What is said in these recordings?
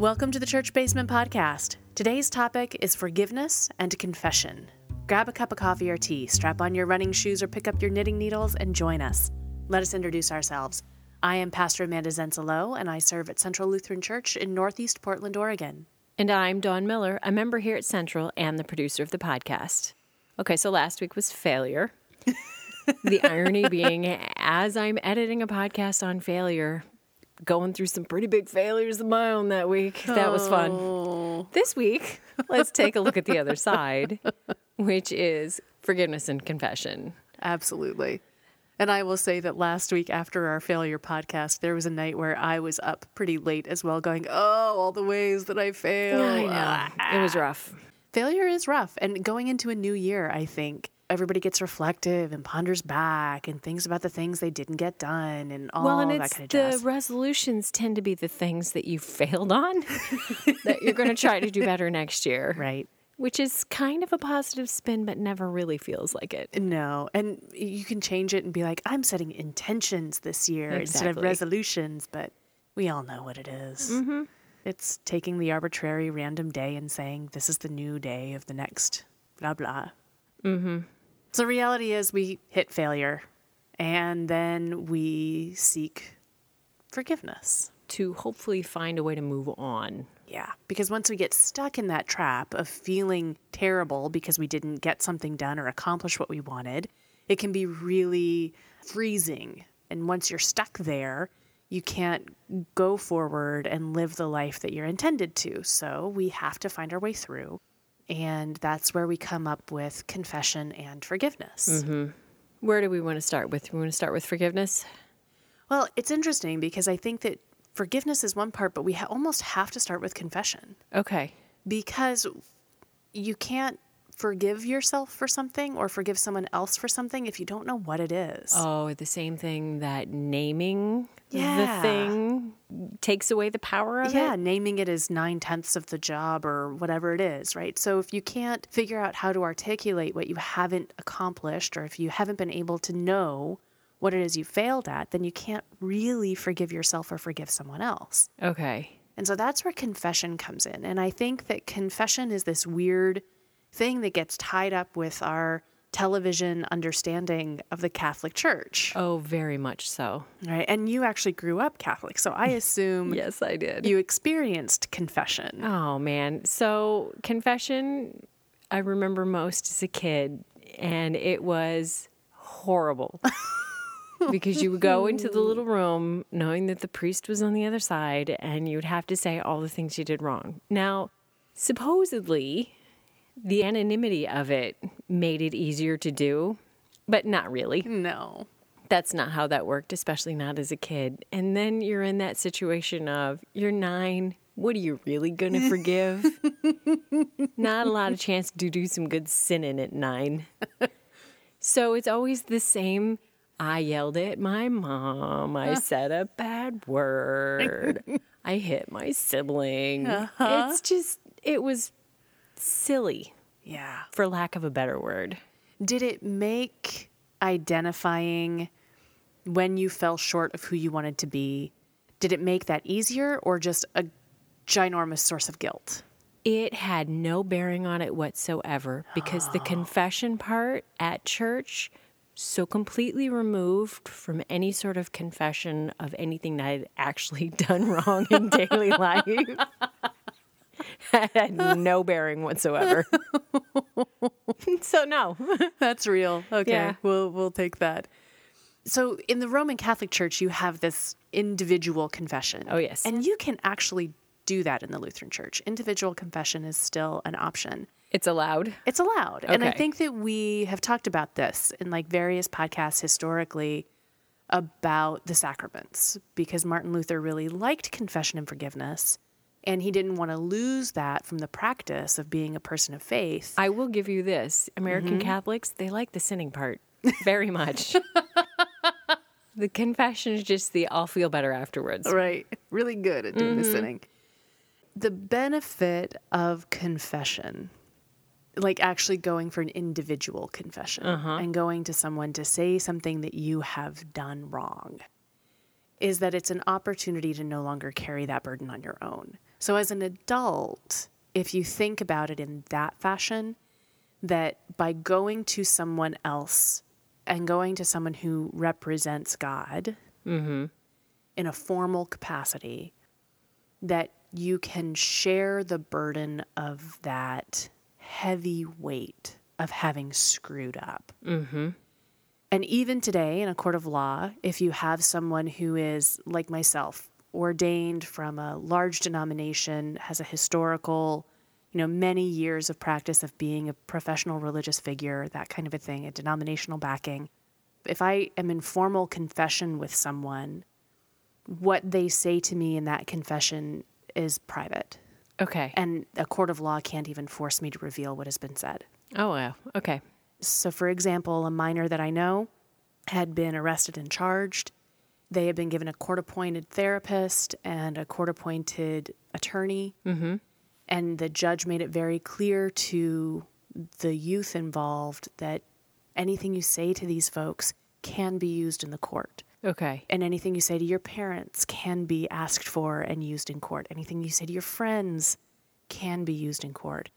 Welcome to the Church Basement Podcast. Today's topic is forgiveness and confession. Grab a cup of coffee or tea, strap on your running shoes, or pick up your knitting needles and join us. Let us introduce ourselves. I am Pastor Amanda Zenzalo, and I serve at Central Lutheran Church in Northeast Portland, Oregon. And I'm Dawn Miller, a member here at Central and the producer of the podcast. Okay, so last week was failure. the irony being, as I'm editing a podcast on failure, going through some pretty big failures of my own that week. That was fun. Oh. This week, let's take a look at the other side, which is forgiveness and confession. Absolutely. And I will say that last week after our failure podcast, there was a night where I was up pretty late as well, going, Oh, all the ways that I failed. I know. It was ah. rough. Failure is rough. And going into a new year, I think everybody gets reflective and ponders back and thinks about the things they didn't get done and all Well, and that it's kind of the jazz. resolutions tend to be the things that you failed on that you're going to try to do better next year. right. Which is kind of a positive spin, but never really feels like it. No. And you can change it and be like, I'm setting intentions this year instead of resolutions, but we all know what it is. Mm-hmm. It's taking the arbitrary random day and saying, this is the new day of the next blah, blah. Mm-hmm. So, reality is we hit failure and then we seek forgiveness. To hopefully find a way to move on. Yeah, because once we get stuck in that trap of feeling terrible because we didn't get something done or accomplish what we wanted, it can be really freezing. And once you're stuck there, you can't go forward and live the life that you're intended to. So we have to find our way through. And that's where we come up with confession and forgiveness. Mm-hmm. Where do we want to start with? We want to start with forgiveness? Well, it's interesting because I think that forgiveness is one part, but we ha- almost have to start with confession. Okay. because you can't forgive yourself for something or forgive someone else for something if you don't know what it is. Oh, the same thing that naming Yeah. the thing takes away the power of yeah, it. naming it as nine tenths of the job or whatever it is, right? So if you can't figure out how to articulate what you haven't accomplished, or if you haven't been able to know what it is you failed at, then you can't really forgive yourself or forgive someone else. Okay. And so that's where confession comes in. And I think that confession is this weird thing that gets tied up with our television understanding of the Catholic Church. Oh, very much so. Right. And you actually grew up Catholic. So I assume Yes, I did. you experienced confession. Oh man. So confession I remember most as a kid and it was horrible. because you would go into the little room knowing that the priest was on the other side and you would have to say all the things you did wrong. Now, supposedly the anonymity of it made it easier to do, but not really No. that's not how that worked, especially not as a kid. And then you're in that situation of you're nine. What are you really going to forgive? not a lot of chance to do some good sinning at nine. So it's always the same. I yelled at my mom. I uh-huh. said a bad word. I hit my sibling. Uh-huh. It's just, it was silly, Yeah. for lack of a better word. Did it make identifying when you fell short of who you wanted to be, did it make that easier or just a ginormous source of guilt? It had no bearing on it whatsoever because the confession part at church so completely removed from any sort of confession of anything that I'd actually done wrong in daily life. had no bearing whatsoever. so no. That's real. Okay. Yeah. We'll we'll take that. So in the Roman Catholic Church you have this individual confession. Oh, yes. And you can actually do that in the Lutheran Church. Individual confession is still an option. It's allowed. It's allowed. And I think that we have talked about this in like various podcasts historically about the sacraments because Martin Luther really liked confession and forgiveness and he didn't want to lose that from the practice of being a person of faith. I will give you this. American Mm-hmm. Catholics, they like the sinning part very much. the confession is just the I'll feel better afterwards. Right. Really good at doing the sinning. The benefit of confession, like actually going for an individual confession and going to someone to say something that you have done wrong, is that it's an opportunity to no longer carry that burden on your own. So, as an adult, if you think about it in that fashion, that by going to someone else and going to someone who represents God mm-hmm. in a formal capacity, that you can share the burden of that heavy weight of having screwed up. Mm-hmm. And even today, in a court of law, if you have someone who is like myself, ordained from a large denomination, has a historical, you know, many years of practice of being a professional religious figure, that kind of a thing, a denominational backing. If I am in formal confession with someone, what they say to me in that confession is private. Okay. And a court of law can't even force me to reveal what has been said. oh, wow. Okay. So, for example, a minor that I know had been arrested and charged. They had been given a court appointed therapist and a court appointed attorney. Mm-hmm. And the judge made it very clear to the youth involved that anything you say to these folks can be used in the court. Okay. And anything you say to your parents can be asked for and used in court. Anything you say to your friends can be used in court.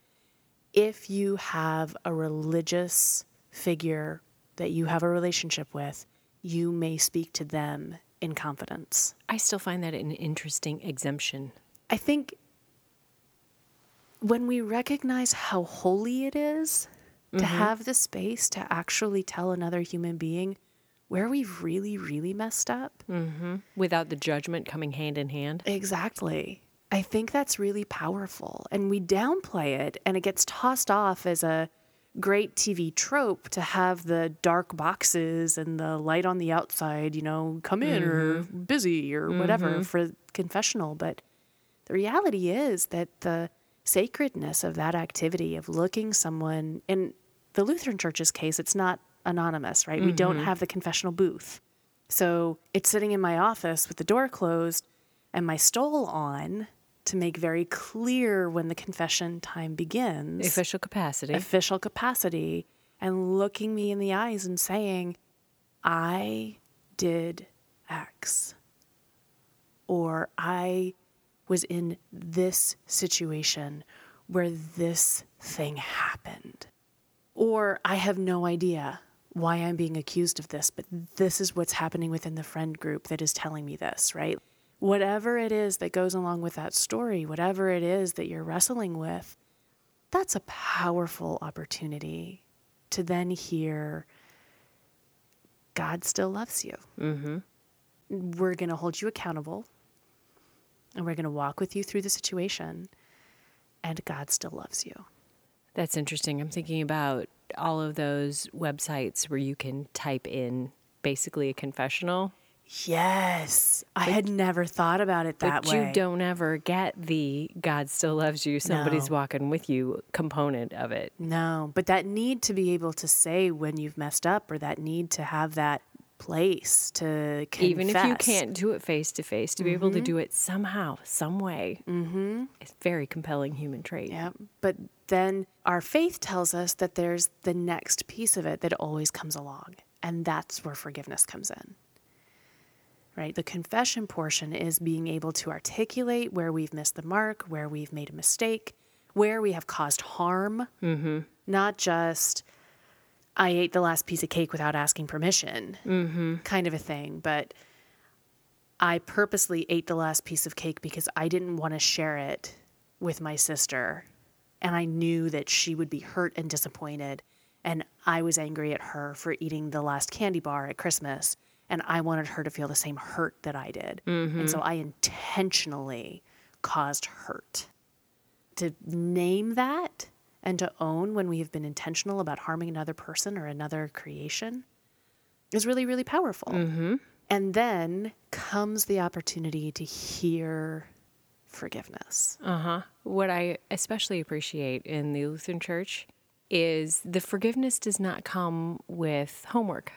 If you have a religious figure that you have a relationship with, you may speak to them in confidence. I still find that an interesting exemption. I think when we recognize how holy it is to mm-hmm. have the space to actually tell another human being where we've really, really messed up, mm-hmm. Without the judgment coming hand in hand. Exactly. I think that's really powerful. And we downplay it, and it gets tossed off as a great TV trope to have the dark boxes and the light on the outside, you know, come in or mm-hmm. busy or whatever mm-hmm. for confessional. But the reality is that the sacredness of that activity of looking someone in the Lutheran Church's case, it's not anonymous, right? We don't mm-hmm. have the confessional booth. So it's sitting in my office with the door closed and my stole on to make very clear when the confession time begins, Official capacity. official capacity, and looking me in the eyes and saying, I did X. Or I was in this situation where this thing happened. Or I have no idea why I'm being accused of this, but this is what's happening within the friend group that is telling me this, right? Whatever it is that goes along with that story, whatever it is that you're wrestling with, that's a powerful opportunity to then hear God still loves you. Mm-hmm. We're going to hold you accountable and we're going to walk with you through the situation, and God still loves you. That's interesting. I'm thinking about all of those websites where you can type in basically a confessional, Yes. I had never thought about it that but way. you don't ever get the God still loves you, somebody's No. walking with you component of it. No, but that need to be able to say when you've messed up or that need to have that place to confess. Even if you can't do it face to face, to be able to do it somehow, some way, mm-hmm. it's a very compelling human trait. Yeah. But then our faith tells us that there's the next piece of it that always comes along. And that's where forgiveness comes in. Right? The confession portion is being able to articulate where we've missed the mark, where we've made a mistake, where we have caused harm. Mm-hmm. Not just, I ate the last piece of cake without asking permission, mm-hmm. kind of a thing. But I purposely ate the last piece of cake because I didn't want to share it with my sister. And I knew that she would be hurt and disappointed. And I was angry at her for eating the last candy bar at Christmas. And I wanted her to feel the same hurt that I did. And so I intentionally caused hurt. To name that and to own when we have been intentional about harming another person or another creation is really, really powerful. And then comes the opportunity to hear forgiveness. Uh huh. What I especially appreciate in the Lutheran Church is the forgiveness does not come with homework.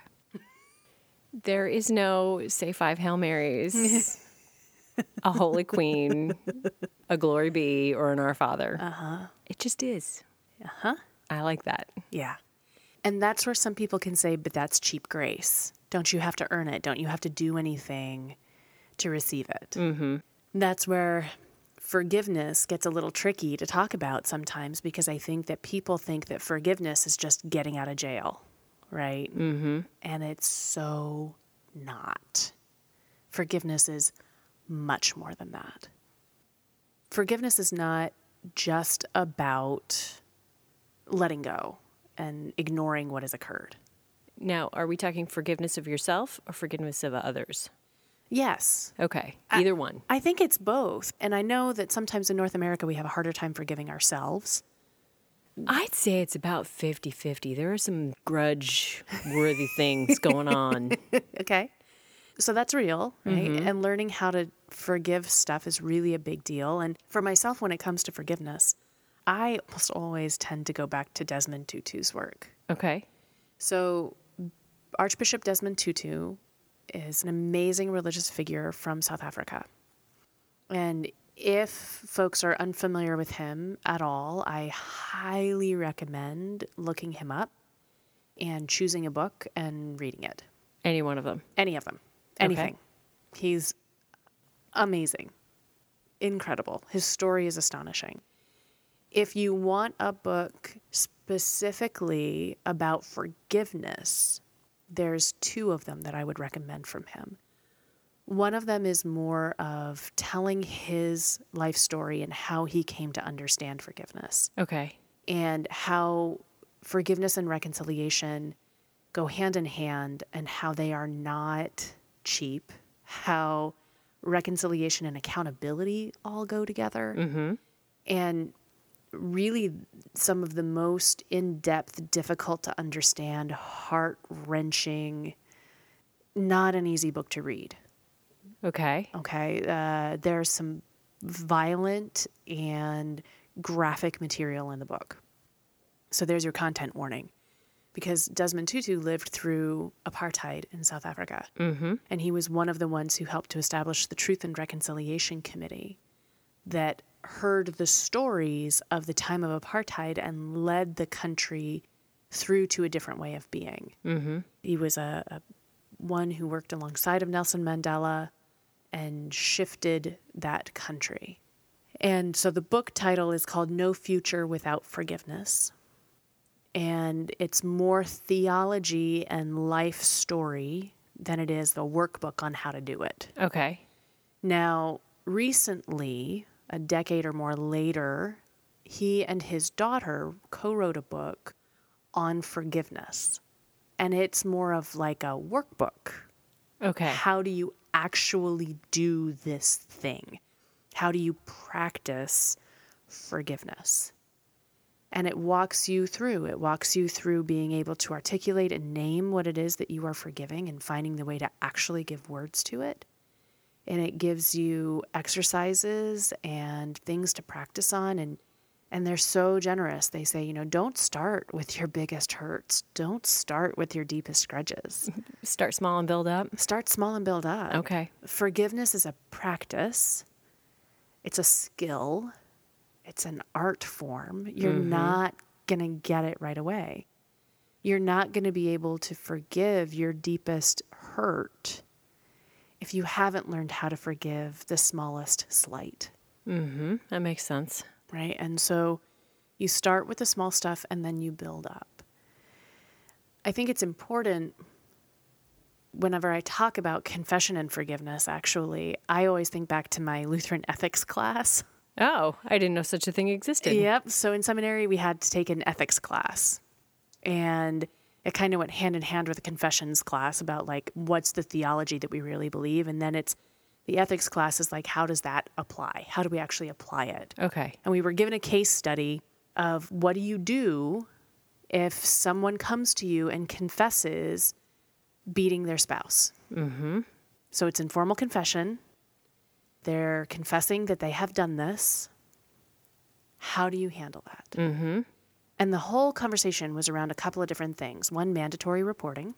There is no say five Hail Marys, a Holy Queen, a Glory Be, or an Our Father. Uh huh. It just is. Uh huh. I like that. Yeah. And that's where some people can say, but that's cheap grace. Don't you have to earn it? Don't you have to do anything to receive it? Mm-hmm. That's where forgiveness gets a little tricky to talk about sometimes because I think that people think that forgiveness is just getting out of jail, right? Mm-hmm. And it's so not. Forgiveness is much more than that. Forgiveness is not just about letting go and ignoring what has occurred. Now, are we talking forgiveness of yourself or forgiveness of others? Yes. Okay, either one. I think it's both. And I know that sometimes in North America we have a harder time forgiving ourselves. I'd say it's about 50 50. There are some grudge worthy things going on. Okay. So that's real, right? Mm-hmm. And learning how to forgive stuff is really a big deal. And for myself, when it comes to forgiveness, I almost always tend to go back to Desmond Tutu's work. Okay. So, Archbishop Desmond Tutu is an amazing religious figure from South Africa. And if folks are unfamiliar with him at all, I highly recommend looking him up and choosing a book and reading it. Any one of them. Any of them. Anything. He's amazing. Incredible. His story is astonishing. If you want a book specifically about forgiveness, there's two of them that I would recommend from him. One of them is more of telling his life story and how he came to understand forgiveness Okay. and how forgiveness and reconciliation go hand in hand and how they are not cheap, how reconciliation and accountability all go together. Mm-hmm. And really, some of the most in depth, difficult to understand, heart wrenching, not an easy book to read. Okay. Okay. Uh, there's some violent and graphic material in the book. So there's your content warning. Because Desmond Tutu lived through apartheid in South Africa. Mm-hmm. And he was one of the ones who helped to establish the Truth and Reconciliation Committee that heard the stories of the time of apartheid and led the country through to a different way of being. Mm-hmm. He was a, a one who worked alongside of Nelson Mandela and shifted that country. And so the book title is called No Future Without Forgiveness. And it's more theology and life story than it is the workbook on how to do it. Okay. Now, recently, a decade or more later, he and his daughter co wrote a book on forgiveness. And it's more of like a workbook Okay. how do you actually do this thing? How do you practice forgiveness? And it walks you through. It walks you through being able to articulate and name what it is that you are forgiving and finding the way to actually give words to it. And it gives you exercises and things to practice on and and they're so generous. They say, you know, don't start with your biggest hurts. Don't start with your deepest grudges. Start small and build up. Start small and build up. Okay. Forgiveness is a practice, it's a skill, it's an art form. You're not going to get it right away. You're not going to be able to forgive your deepest hurt if you haven't learned how to forgive the smallest slight, Mm-hmm. That makes sense. Right? And so you start with the small stuff and then you build up. I think it's important whenever I talk about confession and forgiveness, actually, I always think back to my Lutheran ethics class. Oh, I didn't know such a thing existed. Yep. So in seminary, we had to take an ethics class. And it kind of went hand in hand with the confessions class about like what's the theology that we really believe. And then it's the ethics class is like, how does that apply? How do we actually apply it? Okay. And we were given a case study of what do you do if someone comes to you and confesses beating their spouse? Mm-hmm. So it's informal confession. They're confessing that they have done this. How do you handle that? Mm-hmm. And the whole conversation was around a couple of different things. One, mandatory reporting.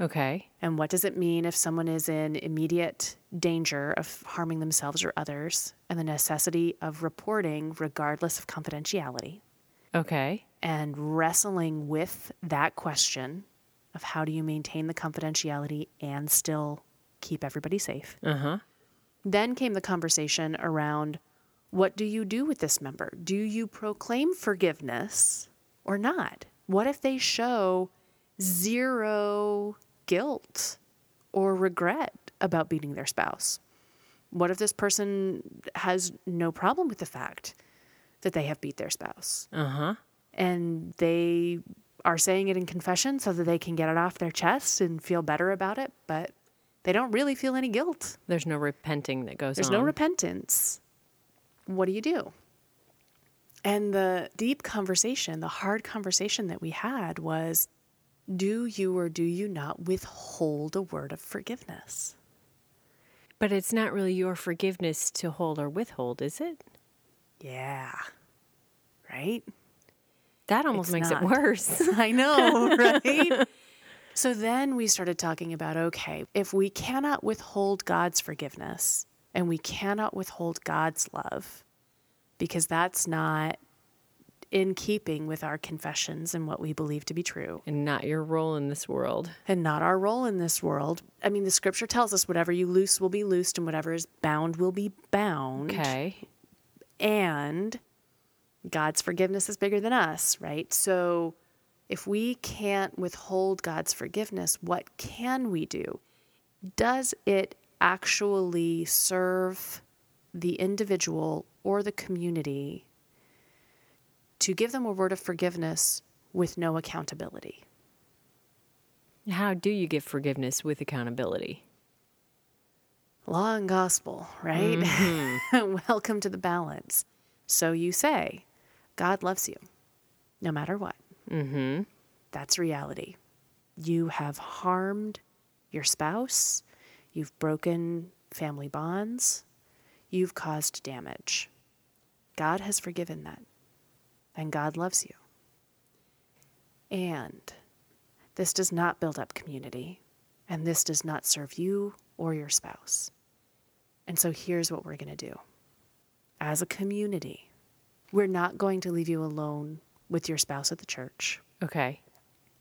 Okay. And what does it mean if someone is in immediate danger of harming themselves or others? And the necessity of reporting regardless of confidentiality. Okay. And wrestling with that question of how do you maintain the confidentiality and still keep everybody safe. Uh huh. Then came the conversation around What do you do with this member? Do you proclaim forgiveness or not? What if they show zero guilt or regret about beating their spouse? What if this person has no problem with the fact that they have beat their spouse? Uh huh. And they are saying it in confession so that they can get it off their chest and feel better about it, but they don't really feel any guilt. There's no repenting that goes There's on. There's no repentance. What do you do? And the deep conversation, the hard conversation that we had was do you or do you not withhold a word of forgiveness? but it's not really your forgiveness to hold or withhold, is it? Yeah. Right? That almost It's makes not. it worse. I know, right? so then we started talking about okay, if we cannot withhold God's forgiveness and we cannot withhold God's love, because that's not in keeping with our confessions and what we believe to be true and not your role in this world. and not our role in this world. I mean, the scripture tells us whatever you loose will be loosed and whatever is bound will be bound. Okay. and God's forgiveness is bigger than us, right? So if we can't withhold God's forgiveness, what can we do? Does it actually serve the individual or the community to give them a word of forgiveness with no accountability? How do you give forgiveness with accountability? Law and gospel, right? Welcome to the balance. So you say, God loves you no matter what. Mm-hmm. That's reality. You have harmed your spouse, you've broken family bonds, you've caused damage. God has forgiven that, and God loves you. And this does not build up community, and this does not serve you or your spouse. And so here's what we're going to do. As a community, we're not going to leave you alone with your spouse at the church. Okay.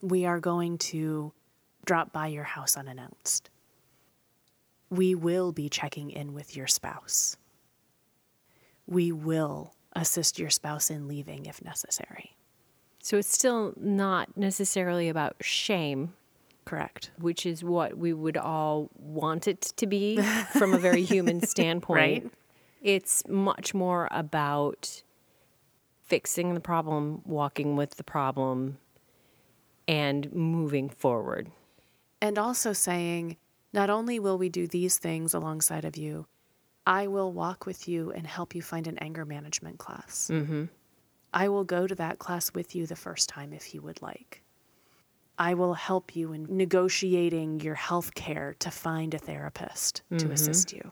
We are going to drop by your house unannounced. We will be checking in with your spouse. We will assist your spouse in leaving if necessary. So it's still not necessarily about shame, Correct. which is what we would all want it to be from a very human standpoint. Right. It's much more about fixing the problem, walking with the problem, and moving forward. And also saying, not only will we do these things alongside of you, I will walk with you and help you find an anger management class. Mm-hmm. I will go to that class with you the first time if you would like. I will help you in negotiating your health care to find a therapist to assist you.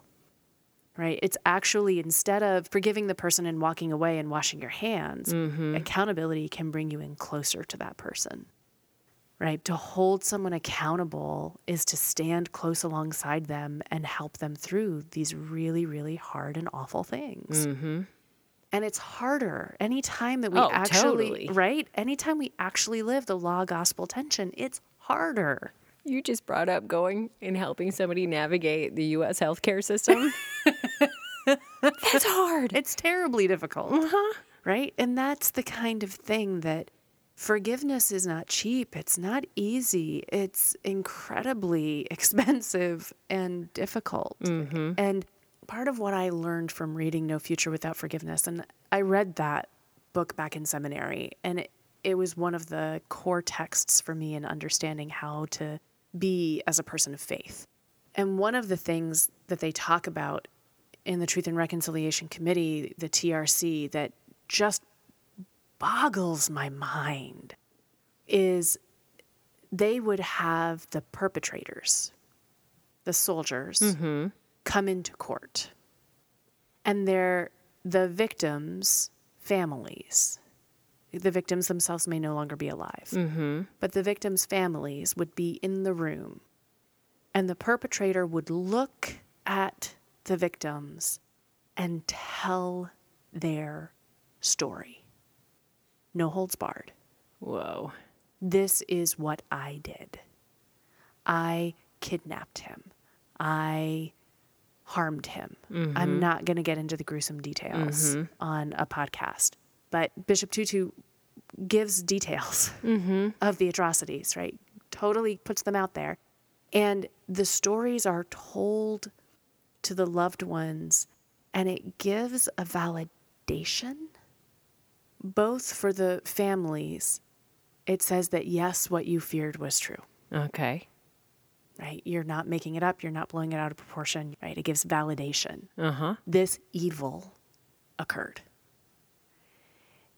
Right? It's actually instead of forgiving the person and walking away and washing your hands, accountability can bring you in closer to that person. Right? To hold someone accountable is to stand close alongside them and help them through these really, really hard and awful things. Mm-hmm. And it's harder anytime that we Oh, actually, totally. right? Anytime we actually live the law gospel tension, it's harder. You just brought up going and helping somebody navigate the U.S. healthcare system. That's hard. It's terribly difficult, uh-huh. right? And that's the kind of thing that forgiveness is not cheap. It's not easy. It's incredibly expensive and difficult. Mm-hmm. And part of what I learned from reading No Future Without Forgiveness, and I read that book back in seminary, and it, it was one of the core texts for me in understanding how to be as a person of faith. And one of the things that they talk about in the Truth and Reconciliation Committee, the TRC, that just boggles my mind is they would have the perpetrators, the soldiers, mm-hmm. come into court. And they're the victims' families. The victims themselves may no longer be alive, mm-hmm. but the victims' families would be in the room. And the perpetrator would look at the victims and tell their story. No holds barred. Whoa. This is what I did. I kidnapped him. I harmed him. I'm mm-hmm. not going to get into the gruesome details mm-hmm. on a podcast, but Bishop Tutu gives details mm-hmm. of the atrocities, right? Totally puts them out there. And the stories are told to the loved ones, and it gives a validation both for the families. It says that yes, what you feared was true Okay. right? You're not making it up, you're not blowing it out of proportion, right? It gives validation. Uh huh. This evil occurred.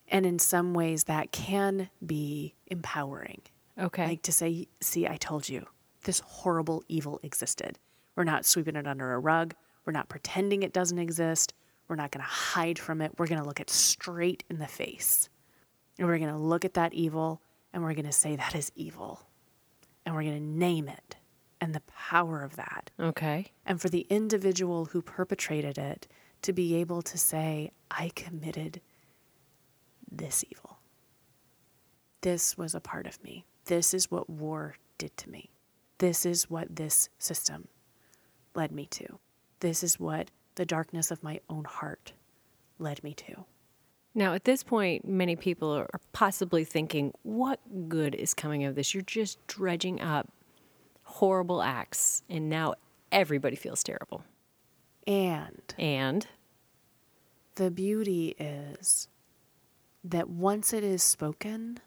And in some ways, that can be empowering. Okay. Like to say, see, I told you, this horrible evil existed. We're not sweeping it under a rug. We're not pretending it doesn't exist. We're not going to hide from it. We're going to look it straight in the face. And we're going to look at that evil and we're going to say, that is evil. And we're going to name it and the power of that okay. and for the individual who perpetrated it to be able to say, I committed this evil. This was a part of me. This is what war did to me. This is what this system led me to. This is what the darkness of my own heart led me to. Now, at this point, many people are possibly thinking, what good is coming of this? You're just dredging up horrible acts, and now everybody feels terrible. And And, the beauty is that once it is spoken,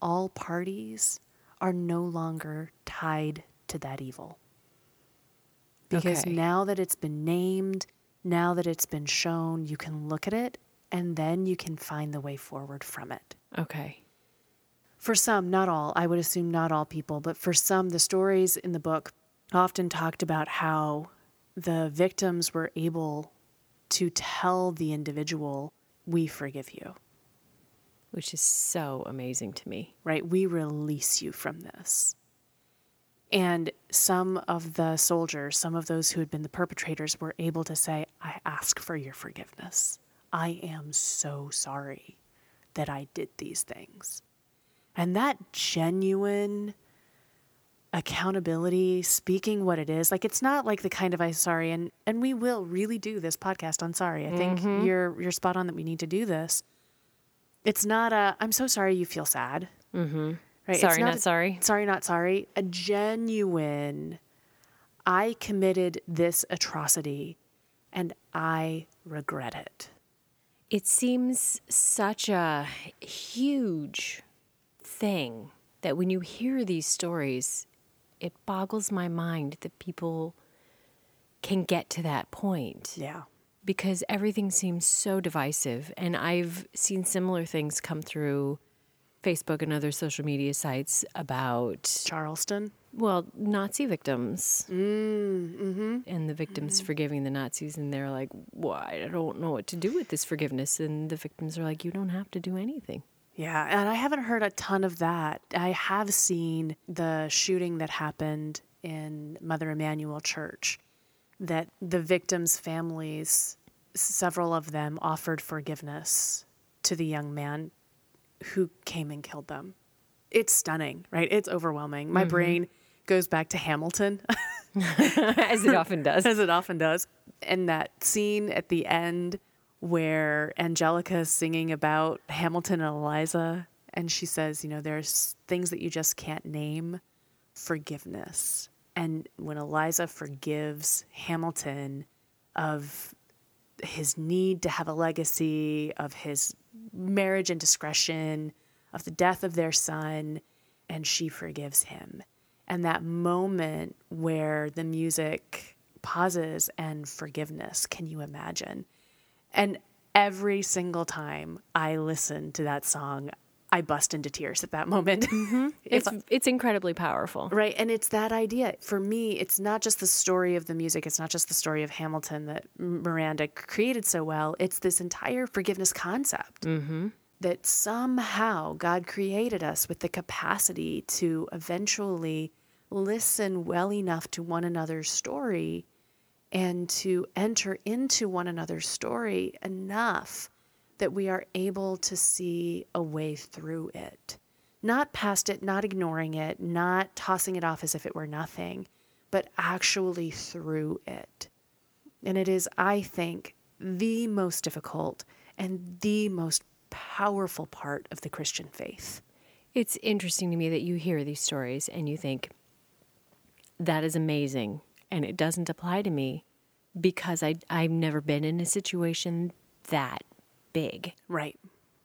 all parties are no longer tied to that evil. Because Okay. now that it's been named, now that it's been shown, you can look at it and then you can find the way forward from it. okay. For some, not all, I would assume not all people, but for some, the stories in the book often talked about how the victims were able to tell the individual, We forgive you, Which is so amazing to me. right? We release you from this. And some of the soldiers, some of those who had been the perpetrators, were able to say, I ask for your forgiveness. I am so sorry that I did these things. And that genuine accountability, speaking what it is, like it's not like the kind of I'm sorry, and and we will really do this podcast on sorry. I think you're you're spot on that we need to do this. It's not a I'm so sorry you feel sad. Mm-hmm. Right? Sorry, not a- sorry. Sorry, not sorry. A genuine I committed this atrocity and I regret it. It seems such a huge thing that when you hear these stories, it boggles my mind that people can get to that point. Yeah. because everything seems so divisive. And I've seen similar things come through Facebook and other social media sites about, Charleston. well, Nazi victims mm, mm-hmm. and the victims mm-hmm. forgiving the Nazis. And they're like, why? I don't know what to do with this forgiveness. And the victims are like, you don't have to do anything. Yeah, and I haven't heard a ton of that. I have seen the shooting that happened in Mother Emanuel Church that the victims' families, several of them offered forgiveness to the young man who came and killed them. It's stunning, right? It's overwhelming. My mm-hmm. brain goes back to Hamilton, As it often does. as it often does. And that scene at the end where Angelica is singing about Hamilton and Eliza, and she says, you know, there's things that you just can't name forgiveness. And when Eliza forgives Hamilton of his need to have a legacy, of his marriage indiscretion, of the death of their son, and she forgives him. And that moment where the music pauses and forgiveness, can you imagine? And every single time I listen to that song, I bust into tears at that moment. Mm-hmm. If It's, it's incredibly powerful. Right. And it's that idea. For me, it's not just the story of the music, it's not just the story of Hamilton that Miranda created so well. It's this entire forgiveness concept mm-hmm. that somehow God created us with the capacity to eventually listen well enough to one another's story and to enter into one another's story enough that we are able to see a way through it. Not past it, not ignoring it, not tossing it off as if it were nothing, but actually through it. And it is, I think, the most difficult and the most powerful part of the Christian faith. It's interesting to me that you hear these stories and you think, that is amazing. And it doesn't apply to me because I, I've never been in a situation that big. Right.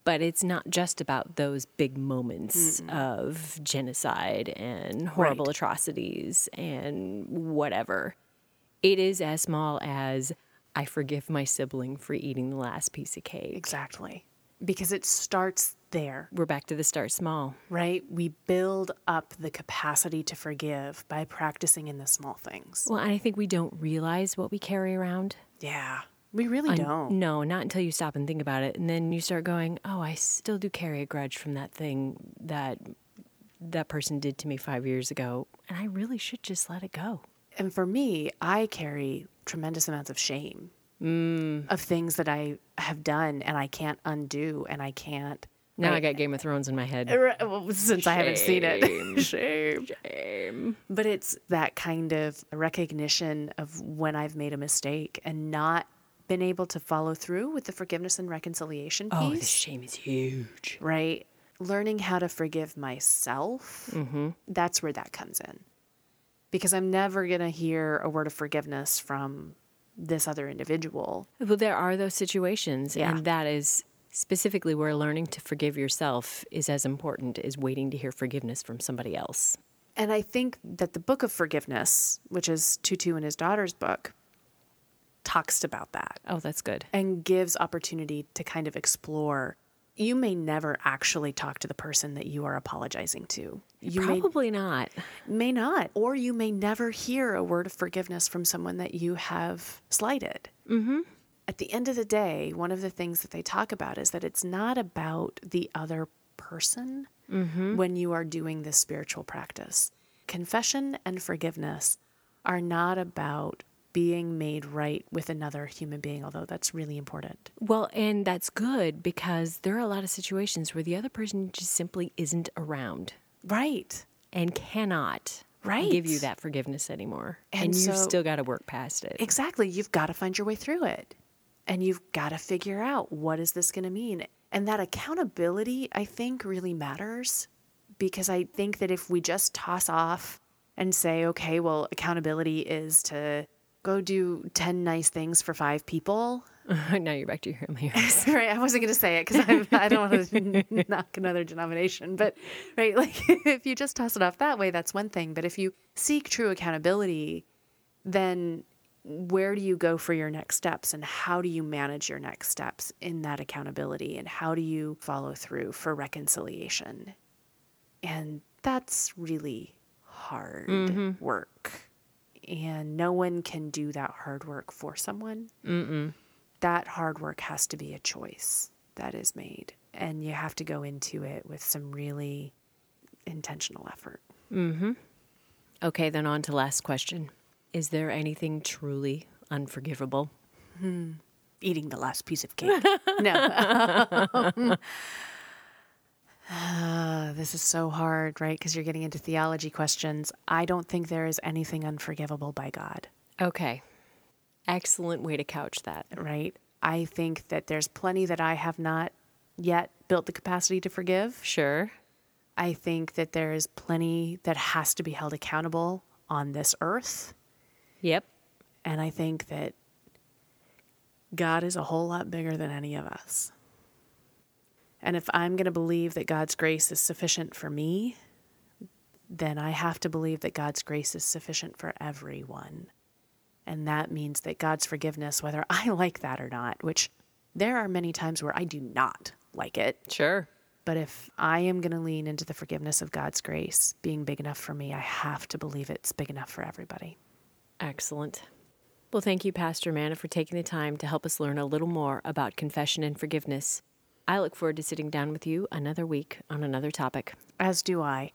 But it's not just about those big moments Mm-mm. of genocide and horrible right. atrocities and whatever. It is as small as I forgive my sibling for eating the last piece of cake. Exactly. Because it starts there. We're back to the start small. Right? We build up the capacity to forgive by practicing in the small things. Well, I think we don't realize what we carry around. Yeah. We really don't. No, not until you stop and think about it. And then you start going, oh, I still do carry a grudge from that thing that that person did to me five years ago. And I really should just let it go. And for me, I carry tremendous amounts of shame mm. of things that I have done and I can't undo and I can't now right. I got Game of Thrones in my head. Since shame, I haven't seen it. shame. Shame. But it's that kind of recognition of when I've made a mistake and not been able to follow through with the forgiveness and reconciliation piece. Oh, the shame is huge. Right? Learning how to forgive myself, mm-hmm. that's where that comes in. Because I'm never going to hear a word of forgiveness from this other individual. Well, there are those situations, yeah. and that is specifically where learning to forgive yourself is as important as waiting to hear forgiveness from somebody else. And I think that the book of forgiveness, which is Tutu and his daughter's book, talks about that. Oh, that's good. And gives opportunity to kind of explore. You may never actually talk to the person that you are apologizing to. You Probably may, not. May not. Or you may never hear a word of forgiveness from someone that you have slighted. Mm-hmm at the end of the day, one of the things that they talk about is that it's not about the other person mm-hmm. when you are doing this spiritual practice. Confession and forgiveness are not about being made right with another human being, although that's really important. Well, and that's good because there are a lot of situations where the other person just simply isn't around. Right. And cannot right. give you that forgiveness anymore. And, and you've so, still got to work past it. Exactly. You've got to find your way through it and you've got to figure out what is this going to mean and that accountability i think really matters because i think that if we just toss off and say okay well accountability is to go do 10 nice things for five people now you're back to your years. right. I wasn't going to say it because I don't want to knock another denomination. But, right, like if you just toss it off that way, that's one thing. But if you seek true accountability, then where do you go for your next steps and how do you manage your next steps in that accountability and how do you follow through for reconciliation and that's really hard mm-hmm. work and no one can do that hard work for someone Mm-mm. that hard work has to be a choice that is made and you have to go into it with some really intentional effort mm-hmm. okay then on to last question is there anything truly unforgivable? Hmm. Eating the last piece of cake. no. uh, this is so hard, right? Because you're getting into theology questions. I don't think there is anything unforgivable by God. Okay. Excellent way to couch that. Right? I think that there's plenty that I have not yet built the capacity to forgive. Sure. I think that there is plenty that has to be held accountable on this earth. Yep. And I think that God is a whole lot bigger than any of us. And if I'm going to believe that God's grace is sufficient for me, then I have to believe that God's grace is sufficient for everyone. And that means that God's forgiveness, whether I like that or not, which there are many times where I do not like it. Sure. But if I am going to lean into the forgiveness of God's grace being big enough for me, I have to believe it's big enough for everybody. Excellent. Well, thank you, Pastor Amanda, for taking the time to help us learn a little more about confession and forgiveness. I look forward to sitting down with you another week on another topic. As do I.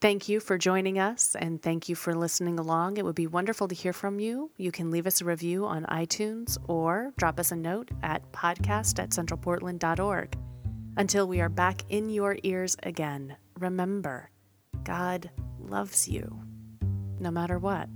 Thank you for joining us and thank you for listening along. It would be wonderful to hear from you. You can leave us a review on iTunes or drop us a note at podcast at centralportland.org. Until we are back in your ears again, remember God loves you no matter what.